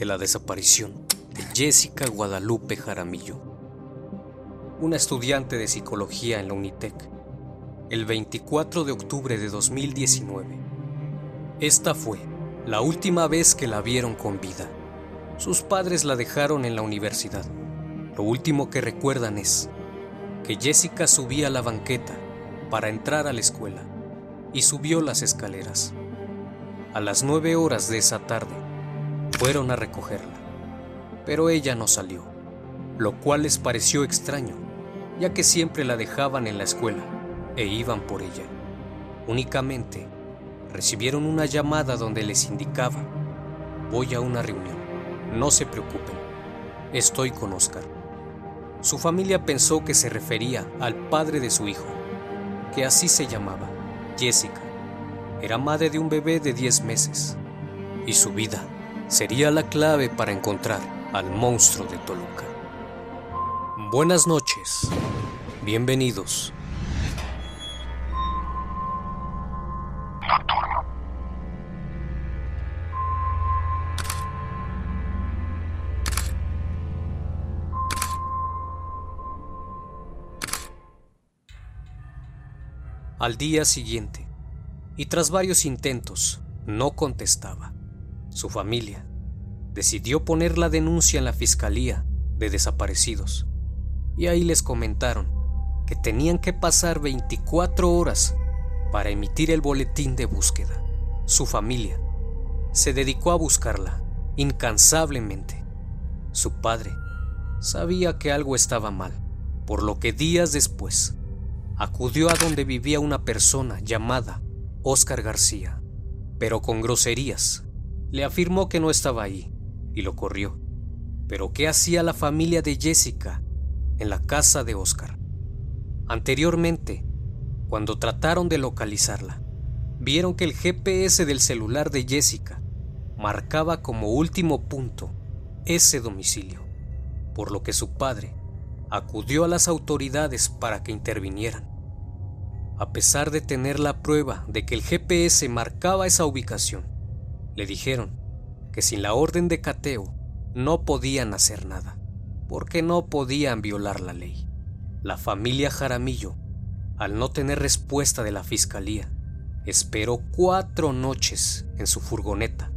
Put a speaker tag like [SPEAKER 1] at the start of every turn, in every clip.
[SPEAKER 1] de la desaparición de Jessica Guadalupe Jaramillo, una estudiante de psicología en la Unitec, el 24 de octubre de 2019. Esta fue la última vez que la vieron con vida. Sus padres la dejaron en la universidad. Lo último que recuerdan es que Jessica subía a la banqueta para entrar a la escuela y subió las escaleras. A las nueve horas de esa tarde, fueron a recogerla, pero ella no salió, lo cual les pareció extraño, ya que siempre la dejaban en la escuela e iban por ella. Únicamente recibieron una llamada donde les indicaba, voy a una reunión, no se preocupen, estoy con Oscar. Su familia pensó que se refería al padre de su hijo, que así se llamaba, Jessica. Era madre de un bebé de 10 meses, y su vida sería la clave para encontrar al monstruo de Toluca. Buenas noches, bienvenidos. Al día siguiente, y tras varios intentos, no contestaba. Su familia decidió poner la denuncia en la Fiscalía de Desaparecidos y ahí les comentaron que tenían que pasar 24 horas para emitir el boletín de búsqueda. Su familia se dedicó a buscarla incansablemente. Su padre sabía que algo estaba mal, por lo que días después acudió a donde vivía una persona llamada Oscar García, pero con groserías le afirmó que no estaba ahí y lo corrió. Pero ¿qué hacía la familia de Jessica en la casa de Oscar? Anteriormente, cuando trataron de localizarla, vieron que el GPS del celular de Jessica marcaba como último punto ese domicilio, por lo que su padre acudió a las autoridades para que intervinieran. A pesar de tener la prueba de que el GPS marcaba esa ubicación, le dijeron que sin la orden de cateo no podían hacer nada, porque no podían violar la ley. La familia Jaramillo, al no tener respuesta de la fiscalía, esperó cuatro noches en su furgoneta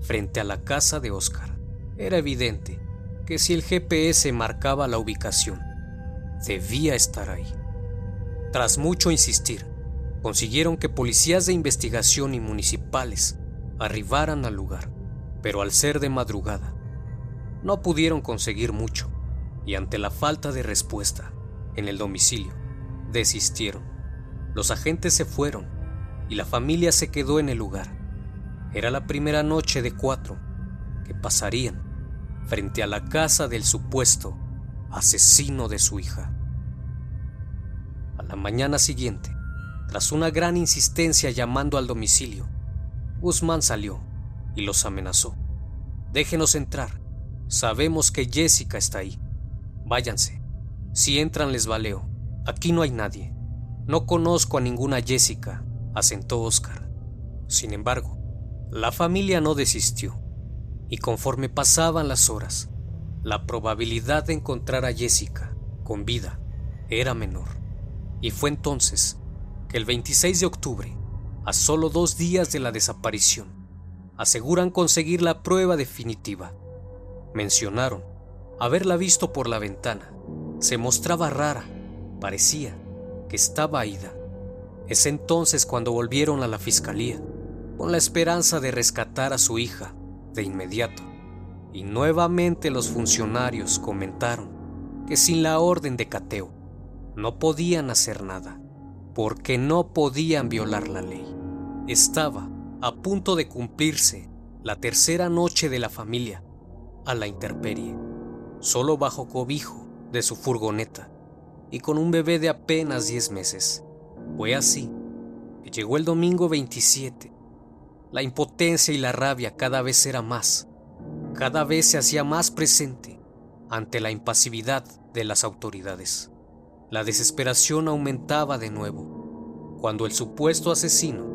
[SPEAKER 1] frente a la casa de Oscar. Era evidente que si el GPS marcaba la ubicación, debía estar ahí. Tras mucho insistir, consiguieron que policías de investigación y municipales arribaran al lugar, pero al ser de madrugada, no pudieron conseguir mucho y ante la falta de respuesta en el domicilio, desistieron. Los agentes se fueron y la familia se quedó en el lugar. Era la primera noche de cuatro que pasarían frente a la casa del supuesto asesino de su hija. La mañana siguiente, tras una gran insistencia llamando al domicilio, Guzmán salió y los amenazó. Déjenos entrar. Sabemos que Jessica está ahí. Váyanse. Si entran les valeo. Aquí no hay nadie. No conozco a ninguna Jessica, asentó Oscar. Sin embargo, la familia no desistió, y conforme pasaban las horas, la probabilidad de encontrar a Jessica con vida era menor. Y fue entonces que el 26 de octubre, a solo dos días de la desaparición, aseguran conseguir la prueba definitiva. Mencionaron haberla visto por la ventana. Se mostraba rara, parecía que estaba ida. Es entonces cuando volvieron a la fiscalía, con la esperanza de rescatar a su hija de inmediato. Y nuevamente los funcionarios comentaron que sin la orden de cateo no podían hacer nada, porque no podían violar la ley. Estaba a punto de cumplirse la tercera noche de la familia a la intemperie, solo bajo cobijo de su furgoneta y con un bebé de apenas 10 meses. Fue así que llegó el domingo 27. La impotencia y la rabia cada vez era más, cada vez se hacía más presente ante la impasividad de las autoridades. La desesperación aumentaba de nuevo cuando el supuesto asesino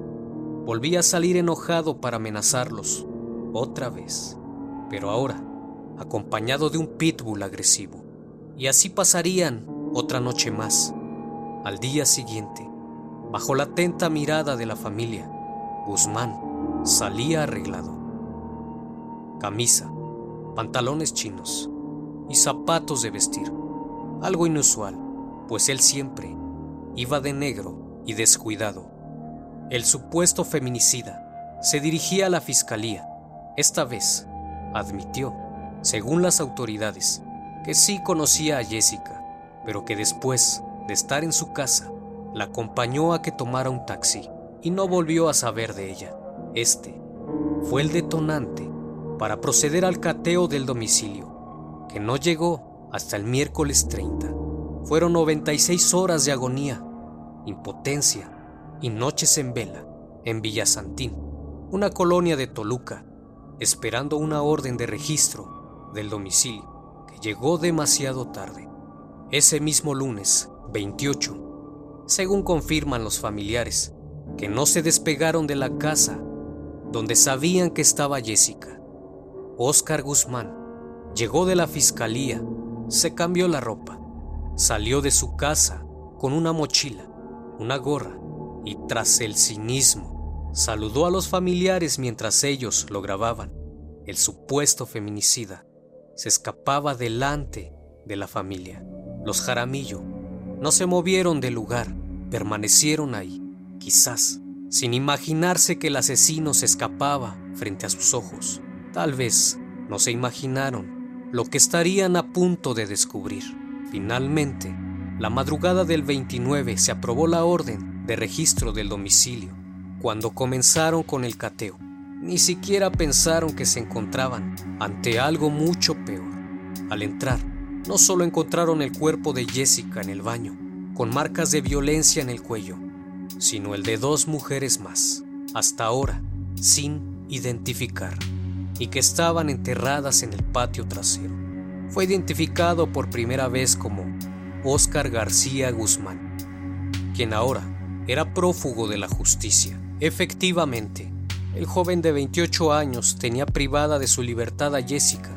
[SPEAKER 1] volvía a salir enojado para amenazarlos otra vez, pero ahora acompañado de un pitbull agresivo. Y así pasarían otra noche más. Al día siguiente, bajo la atenta mirada de la familia, Guzmán salía arreglado. Camisa, pantalones chinos y zapatos de vestir. Algo inusual, pues él siempre iba de negro y descuidado. El supuesto feminicida se dirigía a la fiscalía. Esta vez admitió, según las autoridades, que sí conocía a Jessica, pero que después de estar en su casa, la acompañó a que tomara un taxi y no volvió a saber de ella. Este fue el detonante para proceder al cateo del domicilio, que no llegó hasta el miércoles 30. Fueron 96 horas de agonía, impotencia y noches en vela en Villasantín, una colonia de Toluca, esperando una orden de registro del domicilio que llegó demasiado tarde. Ese mismo lunes, 28, según confirman los familiares, que no se despegaron de la casa donde sabían que estaba Jessica. Oscar Guzmán llegó de la fiscalía, se cambió la ropa, salió de su casa con una mochila, una gorra y tras el cinismo saludó a los familiares mientras ellos lo grababan. El supuesto feminicida se escapaba delante de la familia. Los Jaramillo no se movieron del lugar, permanecieron ahí, quizás sin imaginarse que el asesino se escapaba frente a sus ojos. Tal vez no se imaginaron lo que estarían a punto de descubrir. Finalmente, la madrugada del 29 se aprobó la orden de registro del domicilio. Cuando comenzaron con el cateo, ni siquiera pensaron que se encontraban ante algo mucho peor. Al entrar, no solo encontraron el cuerpo de Jessica en el baño, con marcas de violencia en el cuello, sino el de dos mujeres más, hasta ahora sin identificar y que estaban enterradas en el patio trasero. Fue identificado por primera vez como Oscar García Guzmán, quien ahora era prófugo de la justicia. Efectivamente, el joven de 28 años tenía privada de su libertad a Jessica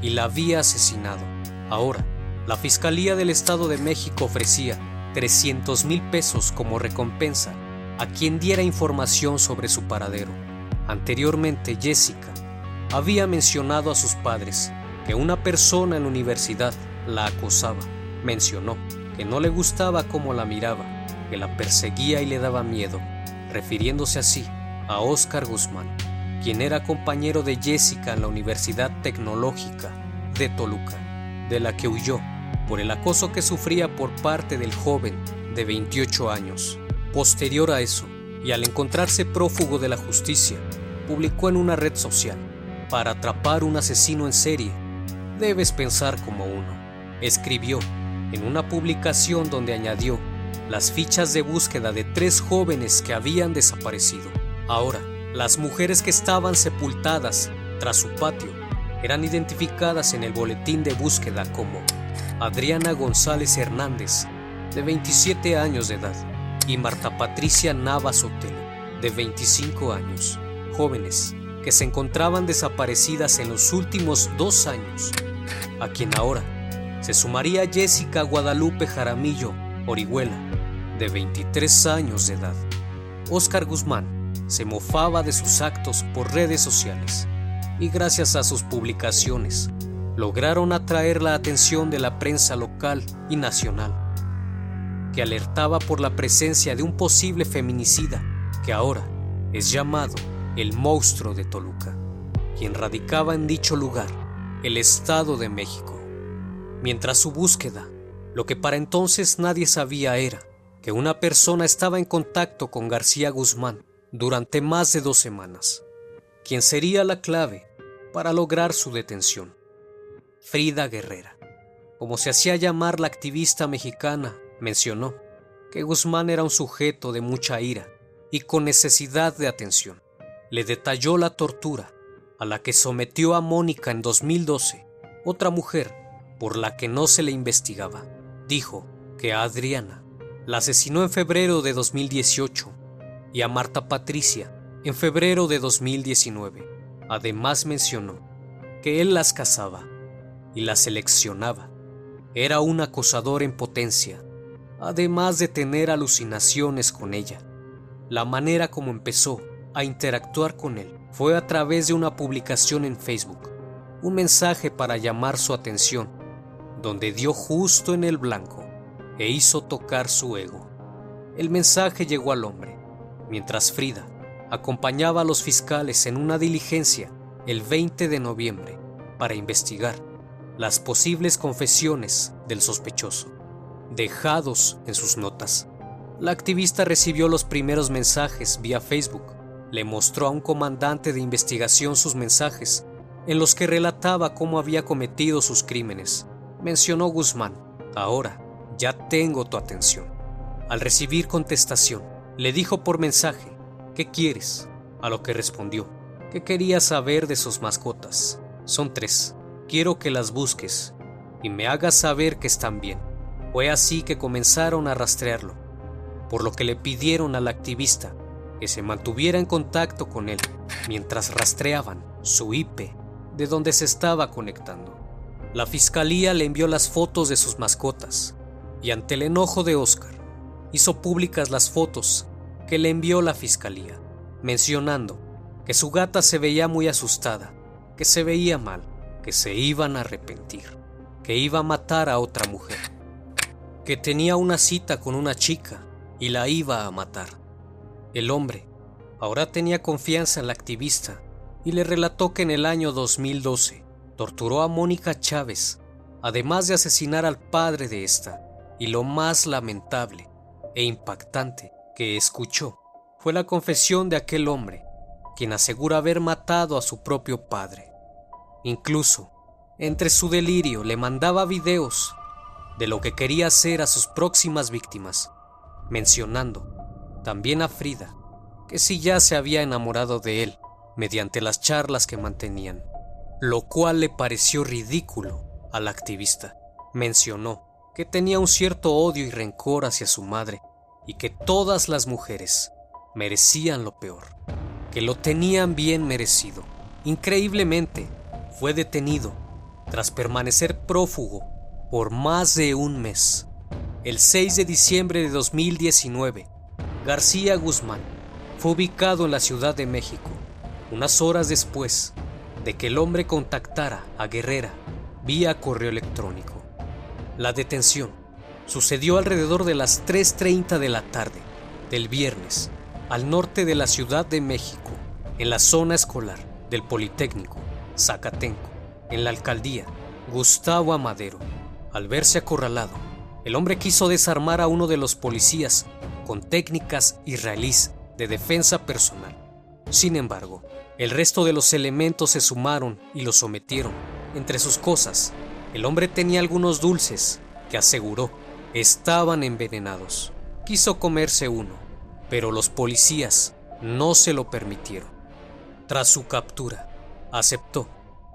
[SPEAKER 1] y la había asesinado. Ahora, la Fiscalía del Estado de México ofrecía 300 mil pesos como recompensa a quien diera información sobre su paradero. Anteriormente, Jessica había mencionado a sus padres que una persona en la universidad la acosaba. Mencionó que no le gustaba cómo la miraba, que la perseguía y le daba miedo, refiriéndose así a Oscar Guzmán, quien era compañero de Jessica en la Universidad Tecnológica de Toluca, de la que huyó por el acoso que sufría por parte del joven de 28 años. Posterior a eso, y al encontrarse prófugo de la justicia, publicó en una red social para atrapar un asesino en serie, debes pensar como uno. Escribió en una publicación donde añadió las fichas de búsqueda de tres jóvenes que habían desaparecido. Ahora, las mujeres que estaban sepultadas tras su patio eran identificadas en el boletín de búsqueda como Adriana González Hernández, de 27 años de edad, y Marta Patricia Navas Otelo, de 25 años, jóvenes que se encontraban desaparecidas en los últimos dos años, a quien ahora se sumaría Jessica Guadalupe Jaramillo Orihuela, de 23 años de edad. Oscar Guzmán se mofaba de sus actos por redes sociales y gracias a sus publicaciones lograron atraer la atención de la prensa local y nacional, que alertaba por la presencia de un posible feminicida que ahora es llamado el monstruo de Toluca, quien radicaba en dicho lugar, el Estado de México. Mientras su búsqueda, lo que para entonces nadie sabía era que una persona estaba en contacto con García Guzmán durante más de dos semanas, quien sería la clave para lograr su detención. Frida Guerrera, como se hacía llamar la activista mexicana, mencionó que Guzmán era un sujeto de mucha ira y con necesidad de atención. Le detalló la tortura a la que sometió a Mónica en 2012, otra mujer por la que no se le investigaba. Dijo que a Adriana la asesinó en febrero de 2018 y a Marta Patricia en febrero de 2019. Además mencionó que él las casaba y las seleccionaba. Era un acosador en potencia, además de tener alucinaciones con ella. La manera como empezó a interactuar con él fue a través de una publicación en Facebook, un mensaje para llamar su atención, donde dio justo en el blanco e hizo tocar su ego. El mensaje llegó al hombre, mientras Frida acompañaba a los fiscales en una diligencia el 20 de noviembre para investigar las posibles confesiones del sospechoso, dejados en sus notas. La activista recibió los primeros mensajes vía Facebook. Le mostró a un comandante de investigación sus mensajes, en los que relataba cómo había cometido sus crímenes. Mencionó Guzmán, ahora ya tengo tu atención. Al recibir contestación, le dijo por mensaje ¿Qué quieres? A lo que respondió, que quería saber de sus mascotas. Son tres. Quiero que las busques y me hagas saber que están bien. Fue así que comenzaron a rastrearlo, por lo que le pidieron al activista que se mantuviera en contacto con él mientras rastreaban su IP de donde se estaba conectando. La fiscalía le envió las fotos de sus mascotas y ante el enojo de Oscar hizo públicas las fotos que le envió la fiscalía, mencionando que su gata se veía muy asustada, que se veía mal, que se iban a arrepentir, que iba a matar a otra mujer, que tenía una cita con una chica y la iba a matar. El hombre ahora tenía confianza en la activista y le relató que en el año 2012 torturó a Mónica Chávez, además de asesinar al padre de esta, y lo más lamentable e impactante que escuchó fue la confesión de aquel hombre, quien asegura haber matado a su propio padre. Incluso, entre su delirio, le mandaba videos de lo que quería hacer a sus próximas víctimas, mencionando también a Frida, que si ya se había enamorado de él mediante las charlas que mantenían, lo cual le pareció ridículo al activista. Mencionó que tenía un cierto odio y rencor hacia su madre y que todas las mujeres merecían lo peor, que lo tenían bien merecido. Increíblemente, fue detenido tras permanecer prófugo por más de un mes. El 6 de diciembre de 2019, García Guzmán fue ubicado en la Ciudad de México, unas horas después de que el hombre contactara a Guerrera vía correo electrónico. La detención sucedió alrededor de las 3.30 de la tarde del viernes al norte de la Ciudad de México, en la zona escolar del Politécnico, Zacatenco, en la alcaldía Gustavo Amadero. Al verse acorralado, el hombre quiso desarmar a uno de los policías con técnicas israelíes de defensa personal. Sin embargo, el resto de los elementos se sumaron y lo sometieron. Entre sus cosas, el hombre tenía algunos dulces que aseguró estaban envenenados. quiso comerse uno, pero los policías no se lo permitieron. Tras su captura, aceptó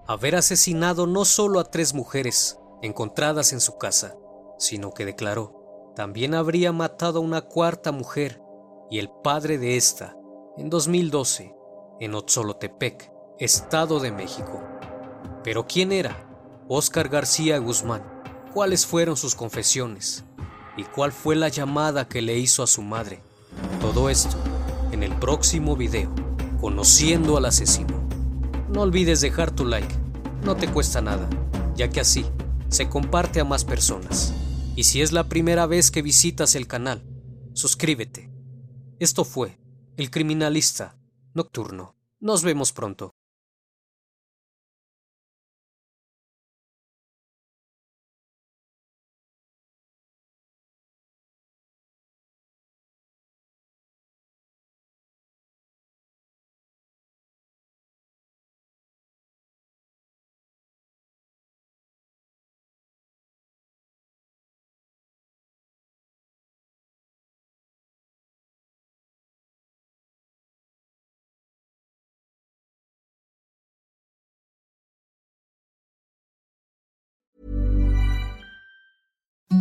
[SPEAKER 1] haber asesinado no solo a tres mujeres encontradas en su casa, sino que declaró también habría matado a una cuarta mujer y el padre de esta en 2012 en Otzolotepec, Estado de México. Pero ¿quién era Oscar García Guzmán? ¿Cuáles fueron sus confesiones? ¿Y cuál fue la llamada que le hizo a su madre? Todo esto en el próximo video, conociendo al asesino. No olvides dejar tu like, no te cuesta nada, ya que así se comparte a más personas. Y si es la primera vez que visitas el canal, suscríbete. Esto fue El Criminalista Nocturno. Nos vemos pronto.